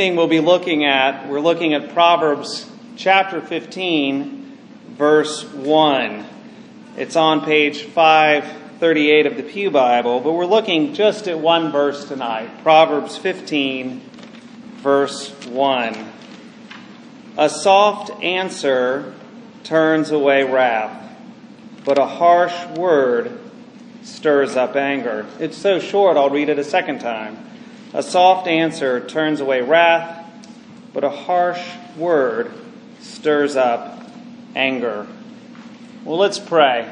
we'll be looking at, we're looking at Proverbs chapter 15, verse 1. It's on page 538 of the Pew Bible, but we're looking just at one verse tonight. Proverbs 15, verse 1. A soft answer turns away wrath, but a harsh word stirs up anger. It's so short, I'll read it a second time. A soft answer turns away wrath, but a harsh word stirs up anger. Well, let's pray.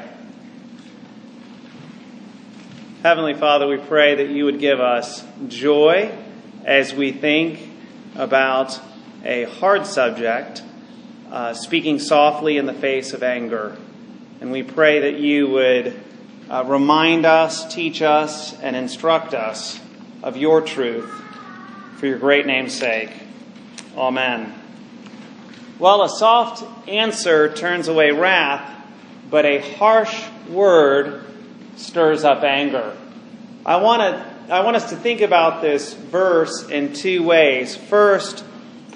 Heavenly Father, we pray that you would give us joy as we think about a hard subject, uh, speaking softly in the face of anger. And we pray that you would uh, remind us, teach us, and instruct us of your truth for your great name's sake. Amen. Well, a soft answer turns away wrath, but a harsh word stirs up anger. I want to I want us to think about this verse in two ways. First,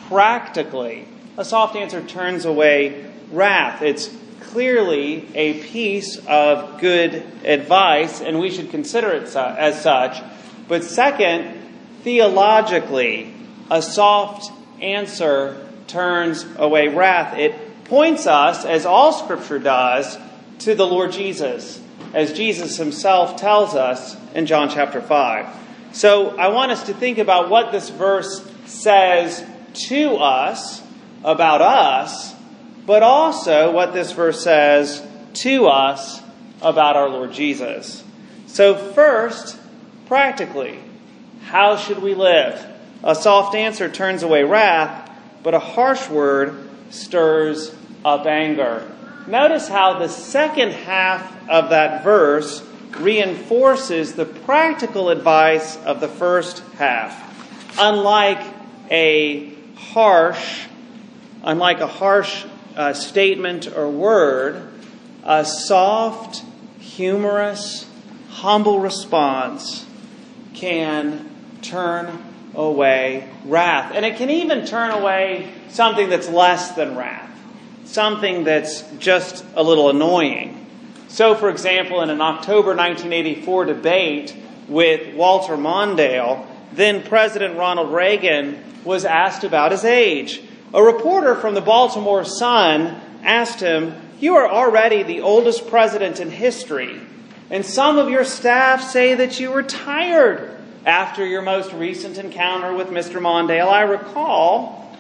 practically, a soft answer turns away wrath. It's clearly a piece of good advice, and we should consider it as such. But second, theologically, a soft answer turns away wrath. It points us, as all Scripture does, to the Lord Jesus, as Jesus himself tells us in John chapter 5. So I want us to think about what this verse says to us about us, but also what this verse says to us about our Lord Jesus. So, first, Practically, how should we live? A soft answer turns away wrath, but a harsh word stirs up anger. Notice how the second half of that verse reinforces the practical advice of the first half. Unlike a harsh, unlike a harsh uh, statement or word, a soft, humorous, humble response can turn away wrath. And it can even turn away something that's less than wrath, something that's just a little annoying. So, for example, in an October 1984 debate with Walter Mondale, then President Ronald Reagan was asked about his age. A reporter from the Baltimore Sun asked him, You are already the oldest president in history. And some of your staff say that you were tired after your most recent encounter with Mr. Mondale. I recall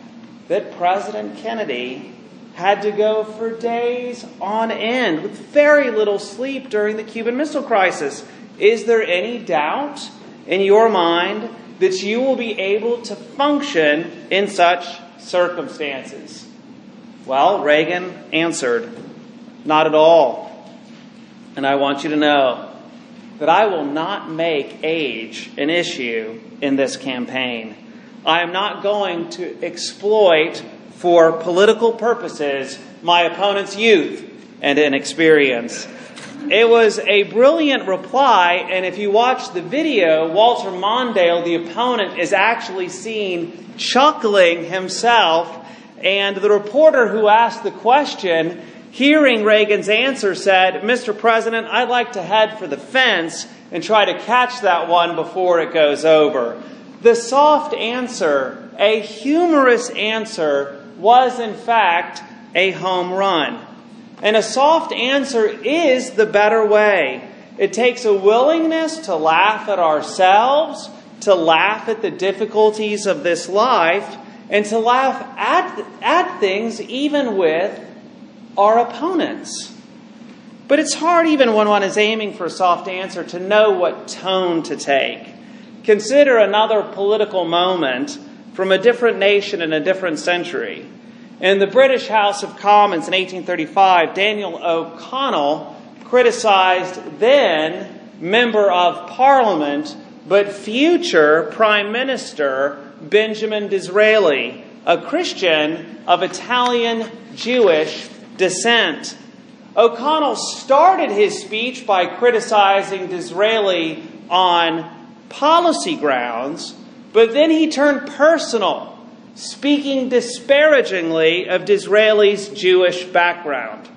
that President Kennedy had to go for days on end with very little sleep during the Cuban Missile Crisis. Is there any doubt in your mind that you will be able to function in such circumstances? Well, Reagan answered, Not at all. And I want you to know that I will not make age an issue in this campaign. I am not going to exploit for political purposes my opponent's youth and inexperience. It was a brilliant reply, and if you watch the video, Walter Mondale, the opponent, is actually seen chuckling himself, and the reporter who asked the question hearing Reagan's answer, said, Mr. President, I'd like to head for the fence and try to catch that one before it goes over. The soft answer, a humorous answer, was in fact a home run. And a soft answer is the better way. It takes a willingness to laugh at ourselves, to laugh at the difficulties of this life, and to laugh at, at things even with our opponents. But it's hard, even when one is aiming for a soft answer, to know what tone to take. Consider another political moment from a different nation in a different century. In the British House of Commons in 1835, Daniel O'Connell criticized then member of Parliament, but future Prime Minister Benjamin Disraeli, a Christian of Italian Jewish descent. O'Connell started his speech by criticizing Disraeli on policy grounds, but then he turned personal speaking disparagingly of Disraeli's Jewish background.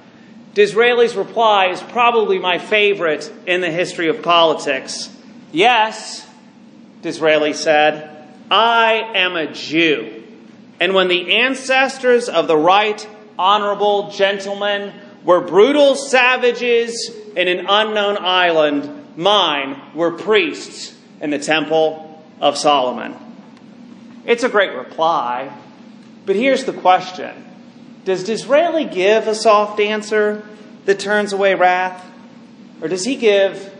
Disraeli's reply is probably my favorite in the history of politics. Yes, Disraeli said, I am a Jew. And when the ancestors of the right honorable gentlemen were brutal savages in an unknown island, mine were priests in the temple of Solomon. It's a great reply, but here's the question Does Disraeli give a soft answer that turns away wrath, or does he give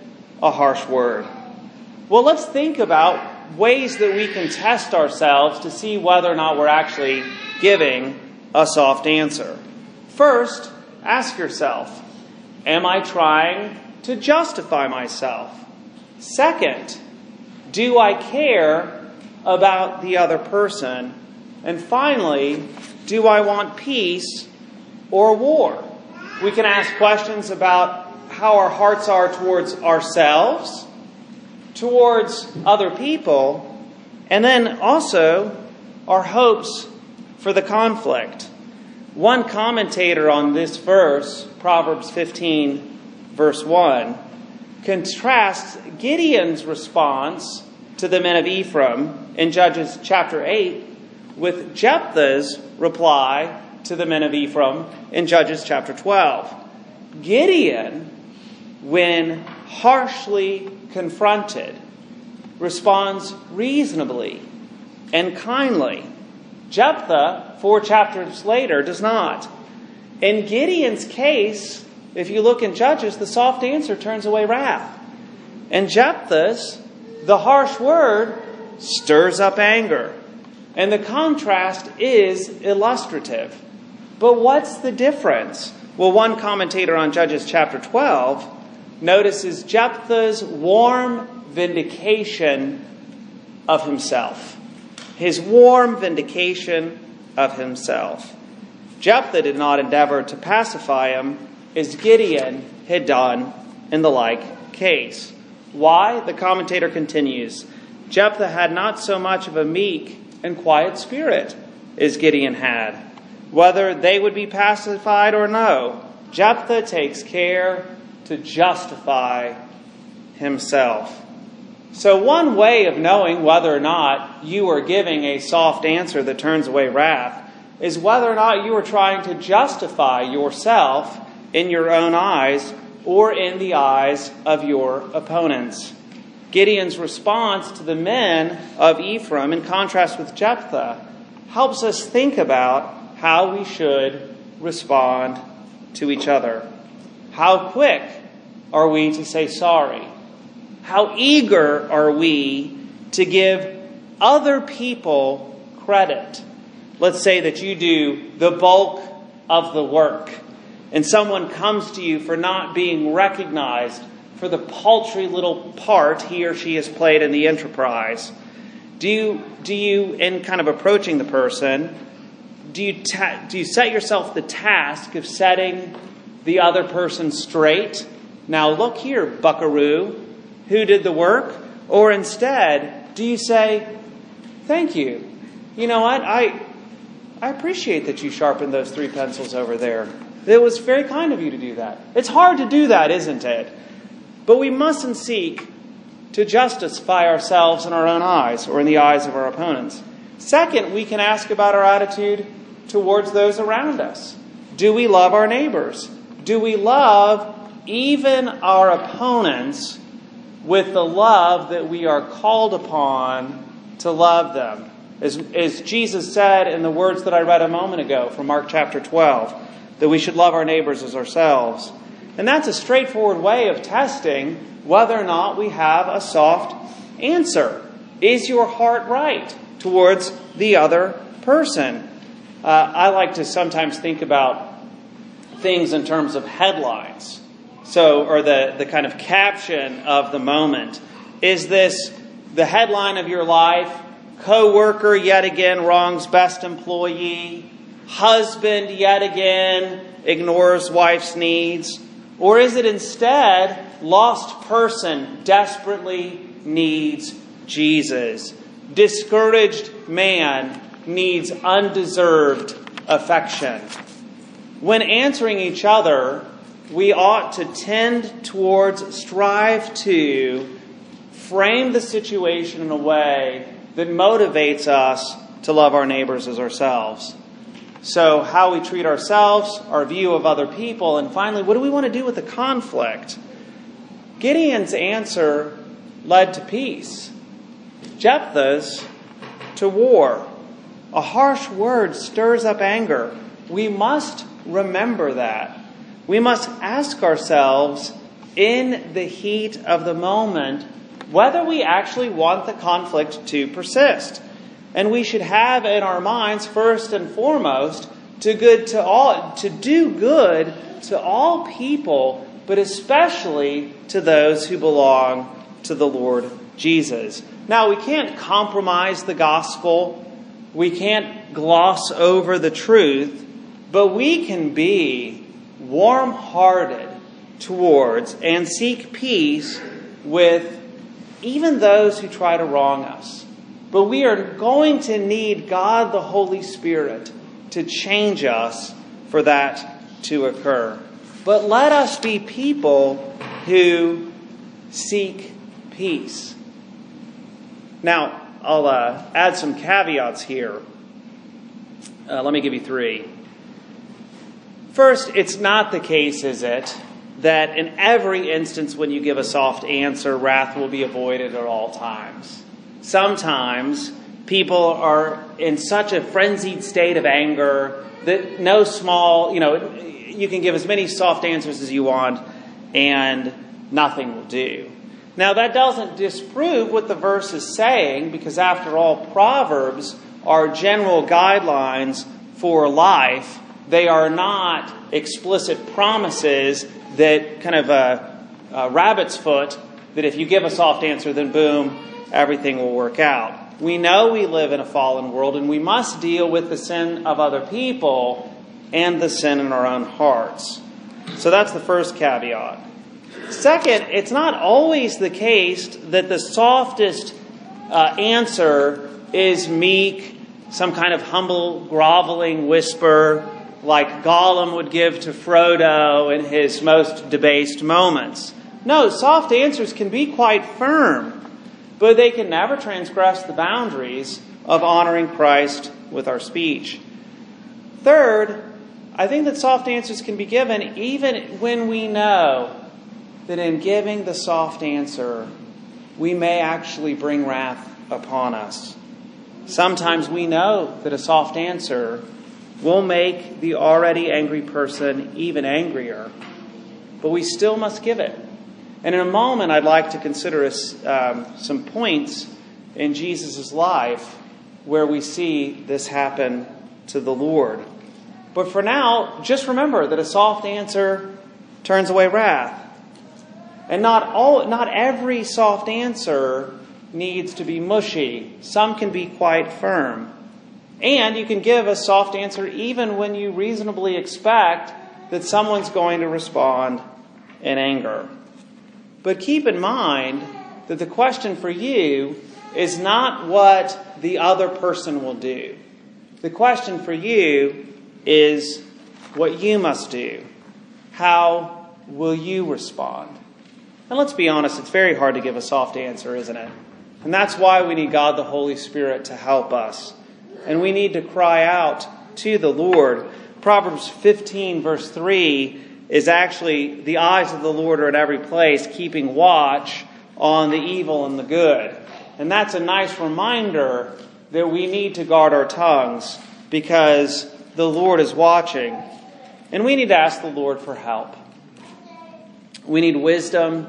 a harsh word? Well, let's think about ways that we can test ourselves to see whether or not we're actually giving a soft answer. First, ask yourself Am I trying to justify myself? Second, do I care about the other person? And finally, do I want peace or war? We can ask questions about how our hearts are towards ourselves, towards other people, and then also our hopes for the conflict. One commentator on this verse, Proverbs 15, verse 1, contrasts Gideon's response to the men of Ephraim in Judges chapter 8 with Jephthah's reply to the men of Ephraim in Judges chapter 12. Gideon, when harshly confronted, responds reasonably and kindly. Jephthah, four chapters later, does not. In Gideon's case, if you look in Judges, the soft answer turns away wrath. In Jephthah's, the harsh word stirs up anger. And the contrast is illustrative. But what's the difference? Well, one commentator on Judges chapter 12 notices Jephthah's warm vindication of himself. His warm vindication of himself. Jephthah did not endeavor to pacify him as Gideon had done in the like case. Why? The commentator continues Jephthah had not so much of a meek and quiet spirit as Gideon had. Whether they would be pacified or no, Jephthah takes care to justify himself. So, one way of knowing whether or not you are giving a soft answer that turns away wrath is whether or not you are trying to justify yourself in your own eyes or in the eyes of your opponents. Gideon's response to the men of Ephraim, in contrast with Jephthah, helps us think about how we should respond to each other. How quick are we to say sorry? How eager are we to give other people credit? Let's say that you do the bulk of the work and someone comes to you for not being recognized for the paltry little part he or she has played in the enterprise, do you, do you in kind of approaching the person, do you, ta- do you set yourself the task of setting the other person straight? Now, look here, buckaroo, who did the work? Or instead, do you say, Thank you. You know what? I, I appreciate that you sharpened those three pencils over there. It was very kind of you to do that. It's hard to do that, isn't it? But we mustn't seek to justify ourselves in our own eyes or in the eyes of our opponents. Second, we can ask about our attitude towards those around us. Do we love our neighbors? Do we love even our opponents with the love that we are called upon to love them? As, as Jesus said in the words that I read a moment ago from Mark chapter 12 that we should love our neighbors as ourselves. And that's a straightforward way of testing whether or not we have a soft answer. Is your heart right towards the other person? Uh, I like to sometimes think about things in terms of headlines. So, or the, the kind of caption of the moment. Is this the headline of your life? Co-worker yet again wrongs best employee husband yet again ignores wife's needs? Or is it instead lost person desperately needs Jesus? Discouraged man needs undeserved affection. When answering each other, we ought to tend towards, strive to frame the situation in a way that motivates us to love our neighbors as ourselves. So, how we treat ourselves, our view of other people, and finally, what do we want to do with the conflict? Gideon's answer led to peace, Jephthah's to war. A harsh word stirs up anger. We must remember that. We must ask ourselves in the heat of the moment whether we actually want the conflict to persist. And we should have in our minds, first and foremost, to good to all to do good to all people, but especially to those who belong to the Lord Jesus. Now we can't compromise the gospel. We can't gloss over the truth, but we can be warm hearted towards and seek peace with even those who try to wrong us. But we are going to need God the Holy Spirit to change us for that to occur. But let us be people who seek peace. Now, I'll uh, add some caveats here. Uh, let me give you three. First, it's not the case, is it, that in every instance when you give a soft answer, wrath will be avoided at all times. Sometimes people are in such a frenzied state of anger that no small, you know, you can give as many soft answers as you want and nothing will do. Now, that doesn't disprove what the verse is saying because, after all, Proverbs are general guidelines for life. They are not explicit promises that kind of a, a rabbit's foot that if you give a soft answer, then boom, everything will work out. We know we live in a fallen world and we must deal with the sin of other people and the sin in our own hearts. So that's the first caveat. Second, it's not always the case that the softest uh, answer is meek, some kind of humble, groveling whisper like Gollum would give to Frodo in his most debased moments. No, soft answers can be quite firm, but they can never transgress the boundaries of honoring Christ with our speech. Third, I think that soft answers can be given even when we know that in giving the soft answer, we may actually bring wrath upon us. Sometimes we know that a soft answer will make the already angry person even angrier, but we still must give it. And in a moment, I'd like to consider um, some points in Jesus' life where we see this happen to the Lord. But for now, just remember that a soft answer turns away wrath. And not all not every soft answer needs to be mushy. Some can be quite firm. And you can give a soft answer even when you reasonably expect that someone's going to respond in anger. But keep in mind that the question for you is not what the other person will do. The question for you is what you must do. How will you respond? And let's be honest, it's very hard to give a soft answer, isn't it? And that's why we need God the Holy Spirit to help us and we need to cry out to the Lord. Proverbs 15, verse 3, is actually the eyes of the Lord are at every place, keeping watch on the evil and the good. And that's a nice reminder that we need to guard our tongues because the Lord is watching. And we need to ask the Lord for help. We need wisdom,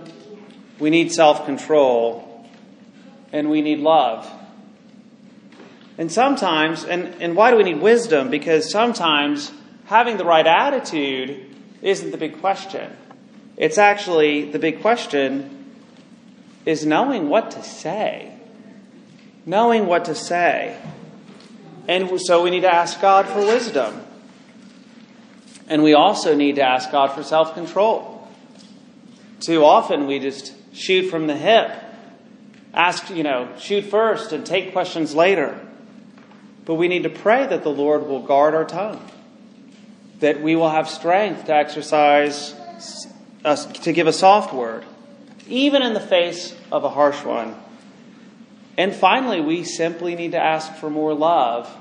we need self control, and we need love. And sometimes, and, and why do we need wisdom? Because sometimes having the right attitude isn't the big question. It's actually the big question is knowing what to say. Knowing what to say. And so we need to ask God for wisdom. And we also need to ask God for self control. Too often we just shoot from the hip. Ask, you know, shoot first and take questions later. But we need to pray that the Lord will guard our tongue, that we will have strength to exercise, uh, to give a soft word, even in the face of a harsh one. And finally, we simply need to ask for more love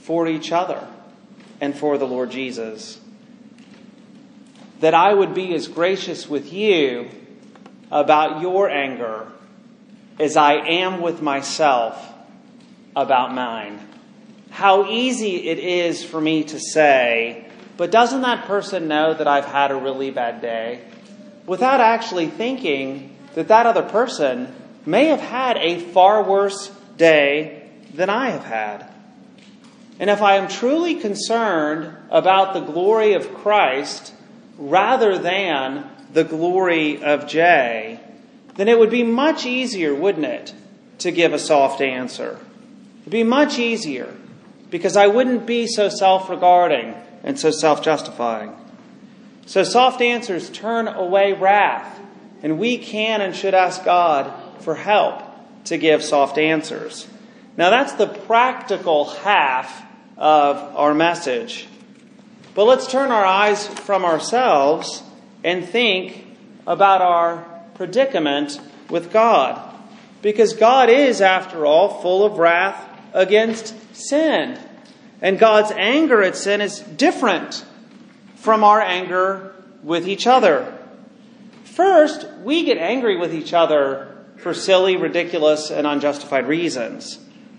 for each other and for the Lord Jesus. That I would be as gracious with you about your anger as I am with myself about mine. How easy it is for me to say, but doesn't that person know that I've had a really bad day? Without actually thinking that that other person may have had a far worse day than I have had. And if I am truly concerned about the glory of Christ rather than the glory of Jay, then it would be much easier, wouldn't it, to give a soft answer. It'd be much easier because I wouldn't be so self regarding and so self justifying. So, soft answers turn away wrath, and we can and should ask God for help to give soft answers. Now, that's the practical half of our message. But let's turn our eyes from ourselves and think about our predicament with God. Because God is, after all, full of wrath against sin. And God's anger at sin is different from our anger with each other. First, we get angry with each other for silly, ridiculous, and unjustified reasons.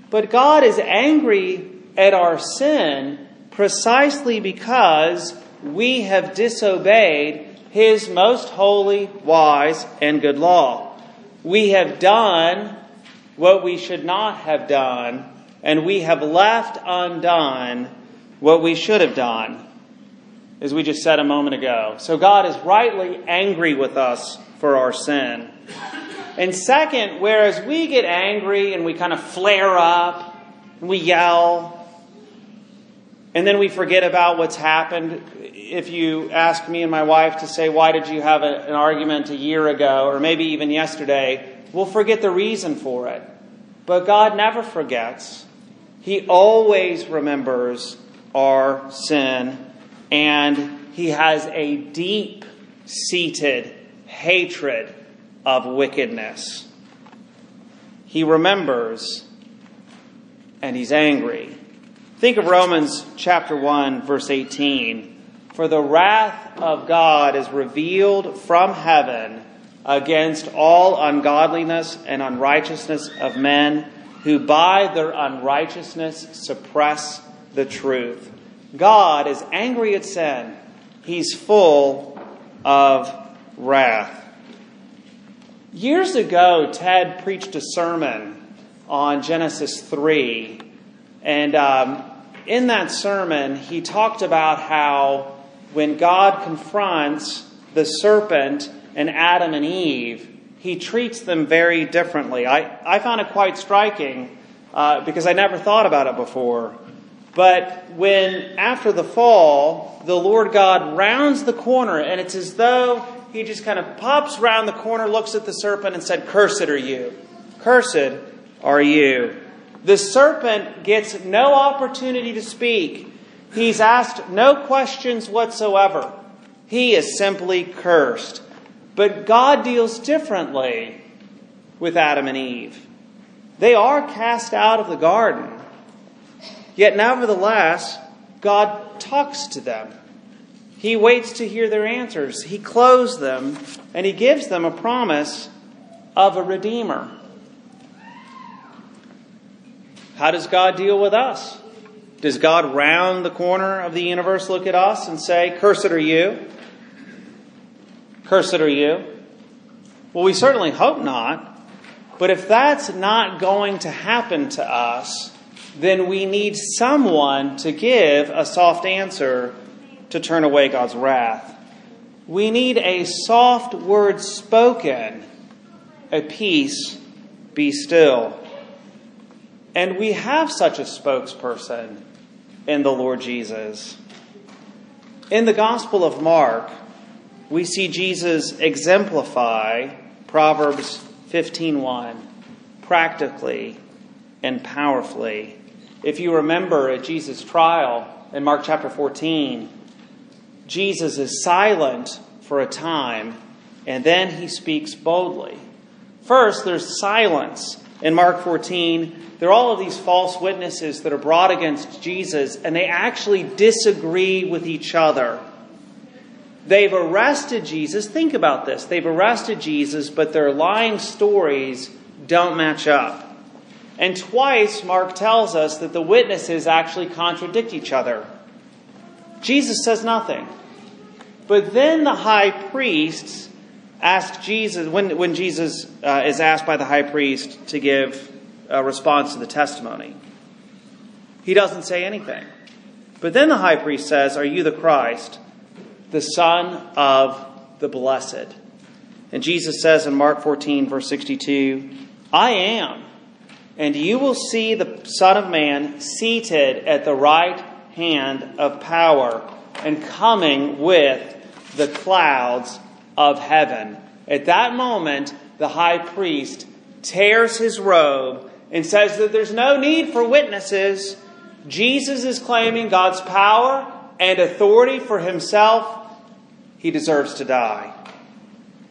But God is angry at our sin precisely because we have disobeyed His most holy, wise, and good law. We have done what we should not have done and we have left undone what we should have done, as we just said a moment ago. So God is rightly angry with us for our sin. And second, whereas we get angry and we kind of flare up and we yell, and then we forget about what's happened. If you ask me and my wife to say, Why did you have a, an argument a year ago, or maybe even yesterday, we'll forget the reason for it. But God never forgets. He always remembers our sin, and He has a deep seated hatred of wickedness. He remembers, and He's angry. Think of Romans chapter 1, verse 18. For the wrath of God is revealed from heaven against all ungodliness and unrighteousness of men who by their unrighteousness suppress the truth. God is angry at sin. He's full of wrath. Years ago, Ted preached a sermon on Genesis 3. And um, in that sermon, he talked about how when God confronts the serpent and Adam and Eve, he treats them very differently. I, I found it quite striking uh, because I never thought about it before. But when, after the fall, the Lord God rounds the corner, and it's as though he just kind of pops round the corner, looks at the serpent, and said, Cursed are you. Cursed are you. The serpent gets no opportunity to speak. He's asked no questions whatsoever. He is simply cursed. But God deals differently with Adam and Eve. They are cast out of the garden, yet nevertheless, God talks to them. He waits to hear their answers. He clothes them, and He gives them a promise of a Redeemer. How does God deal with us? Does God round the corner of the universe look at us and say, Cursed are you? Cursed are you. Well, we certainly hope not. But if that's not going to happen to us, then we need someone to give a soft answer to turn away God's wrath. We need a soft word spoken, a peace, be still. And we have such a spokesperson in the Lord Jesus. In the Gospel of Mark, we see Jesus exemplify Proverbs 15:1 practically and powerfully. If you remember at Jesus' trial in Mark chapter 14, Jesus is silent for a time and then he speaks boldly. First, there's silence in Mark 14. There are all of these false witnesses that are brought against Jesus, and they actually disagree with each other. They've arrested Jesus. Think about this. They've arrested Jesus, but their lying stories don't match up. And twice, Mark tells us that the witnesses actually contradict each other. Jesus says nothing. But then the high priests ask Jesus, when, when Jesus uh, is asked by the high priest to give a response to the testimony, he doesn't say anything. But then the high priest says, Are you the Christ, the Son of the Blessed? And Jesus says in Mark 14, verse 62, I am. And you will see the Son of Man seated at the right hand of power and coming with the clouds of heaven. At that moment, the high priest tears his robe and says that there's no need for witnesses. Jesus is claiming God's power and authority for himself. He deserves to die.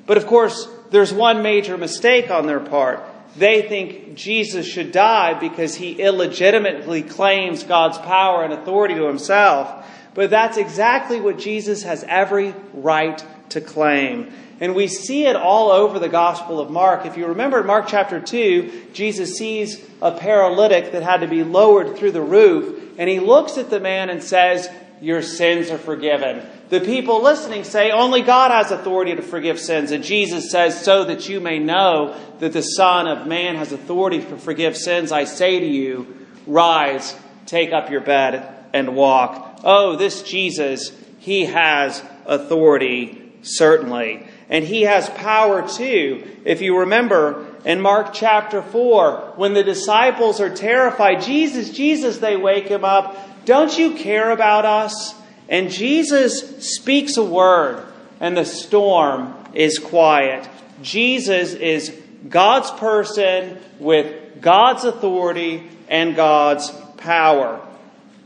But of course, there's one major mistake on their part. They think Jesus should die because he illegitimately claims God's power and authority to himself. But that's exactly what Jesus has every right to claim. And we see it all over the Gospel of Mark. If you remember in Mark chapter 2, Jesus sees a paralytic that had to be lowered through the roof, and he looks at the man and says, Your sins are forgiven. The people listening say, Only God has authority to forgive sins. And Jesus says, So that you may know that the Son of Man has authority to forgive sins, I say to you, Rise, take up your bed, and walk. Oh, this Jesus, he has authority, certainly. And he has power too. If you remember in Mark chapter 4, when the disciples are terrified, Jesus, Jesus, they wake him up. Don't you care about us? And Jesus speaks a word, and the storm is quiet. Jesus is God's person with God's authority and God's power.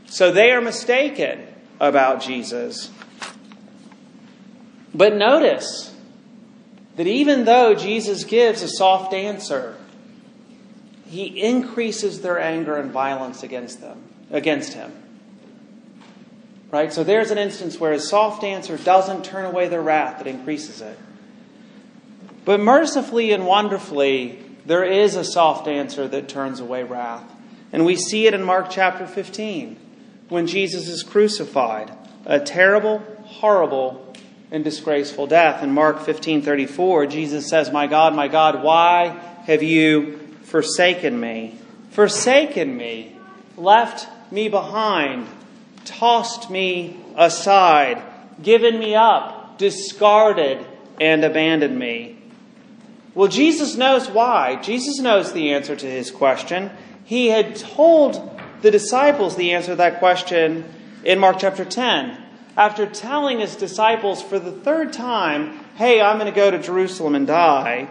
So they are mistaken about Jesus. But notice that even though Jesus gives a soft answer, he increases their anger and violence against them, against him. Right? So there's an instance where a soft answer doesn't turn away their wrath, it increases it. But mercifully and wonderfully, there is a soft answer that turns away wrath. And we see it in Mark chapter 15 when Jesus is crucified. A terrible, horrible, and disgraceful death. In Mark 15:34, Jesus says, "My God, my God, why have you forsaken me? Forsaken me, left me behind, tossed me aside, given me up, discarded and abandoned me." Well, Jesus knows why. Jesus knows the answer to his question. He had told the disciples the answer to that question in Mark chapter 10. After telling his disciples for the third time, hey, I'm going to go to Jerusalem and die,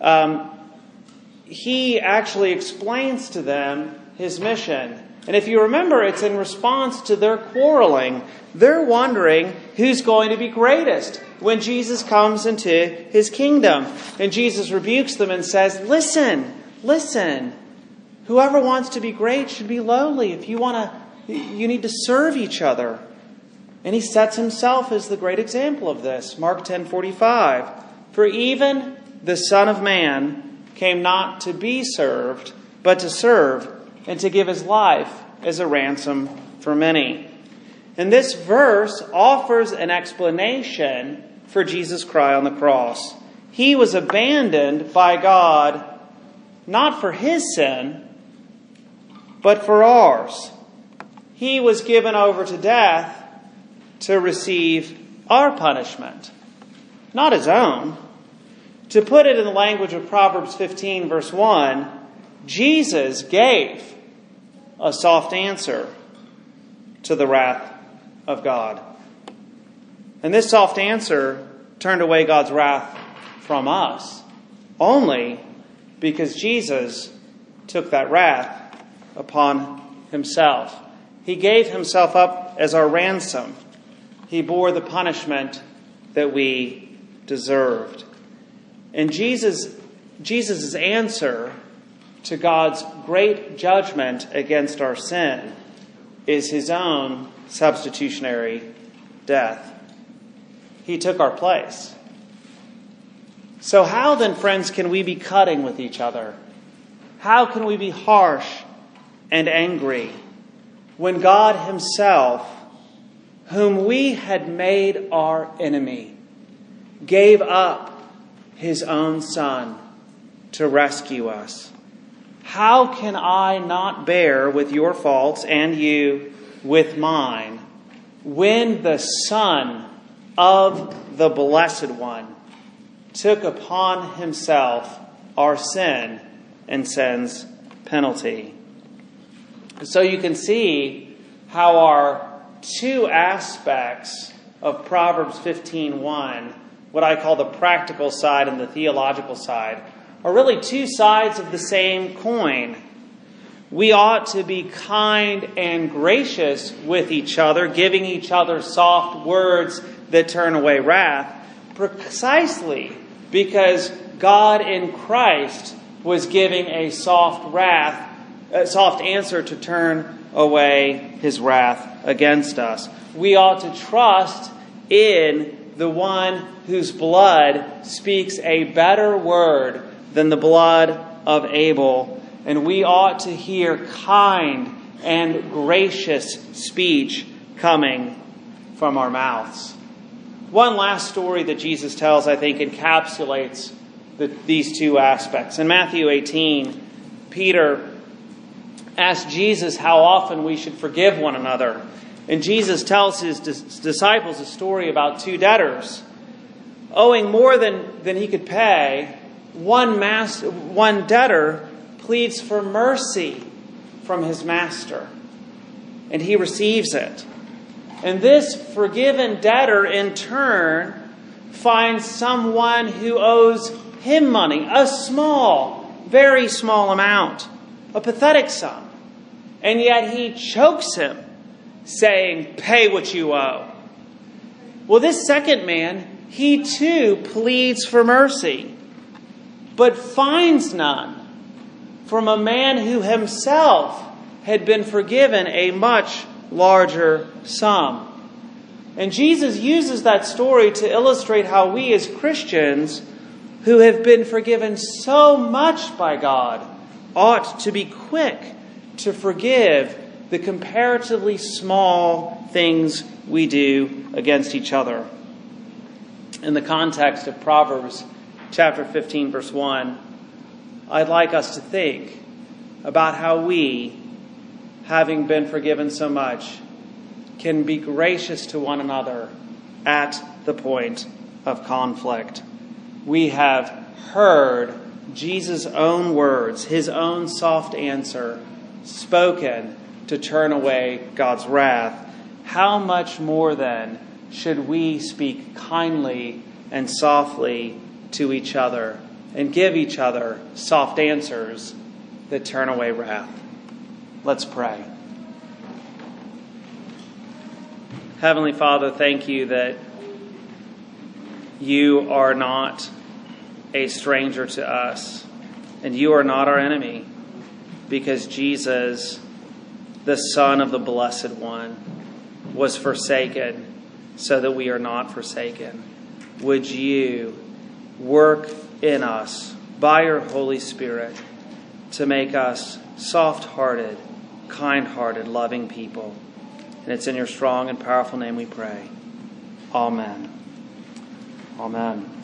um, he actually explains to them his mission. And if you remember, it's in response to their quarreling. They're wondering who's going to be greatest when Jesus comes into his kingdom. And Jesus rebukes them and says, Listen, listen. Whoever wants to be great should be lowly. If you want to, you need to serve each other. And he sets himself as the great example of this. Mark 10:45. For even the Son of Man came not to be served, but to serve and to give his life as a ransom for many. And this verse offers an explanation for Jesus' cry on the cross. He was abandoned by God not for his sin, but for ours. He was given over to death to receive our punishment, not his own. To put it in the language of Proverbs 15, verse 1, Jesus gave a soft answer to the wrath of God. And this soft answer turned away God's wrath from us only because Jesus took that wrath upon himself. He gave himself up as our ransom. He bore the punishment that we deserved. And Jesus Jesus' answer to God's great judgment against our sin is his own substitutionary death. He took our place. So, how then, friends, can we be cutting with each other? How can we be harsh and angry when God Himself, whom we had made our enemy, gave up His own Son to rescue us? How can I not bear with your faults and you with mine when the Son of the Blessed One took upon himself our sin and sin's penalty? So you can see how our two aspects of Proverbs 15:1, what I call the practical side and the theological side, are really two sides of the same coin. We ought to be kind and gracious with each other, giving each other soft words that turn away wrath, precisely because God in Christ was giving a soft wrath, a soft answer to turn away his wrath against us. We ought to trust in the one whose blood speaks a better word than the blood of Abel. And we ought to hear kind and gracious speech coming from our mouths. One last story that Jesus tells, I think, encapsulates the, these two aspects. In Matthew 18, Peter asked Jesus how often we should forgive one another. And Jesus tells his disciples a story about two debtors owing more than, than he could pay one, master, one debtor pleads for mercy from his master, and he receives it. And this forgiven debtor, in turn, finds someone who owes him money, a small, very small amount, a pathetic sum. And yet he chokes him, saying, Pay what you owe. Well, this second man, he too pleads for mercy but finds none from a man who himself had been forgiven a much larger sum. And Jesus uses that story to illustrate how we as Christians, who have been forgiven so much by God, ought to be quick to forgive the comparatively small things we do against each other. In the context of Proverbs chapter 15, verse 1, I'd like us to think about how we, having been forgiven so much, can be gracious to one another at the point of conflict. We have heard Jesus' own words, his own soft answer, spoken to turn away God's wrath. How much more then should we speak kindly and softly to each other and give each other soft answers that turn away wrath. Let's pray. Heavenly Father, thank you that you are not a stranger to us and you are not our enemy because Jesus, the Son of the Blessed One, was forsaken so that we are not forsaken. Would you work in us by your Holy Spirit to make us soft hearted, kind hearted, loving people. And it's in your strong and powerful name we pray. Amen. Amen.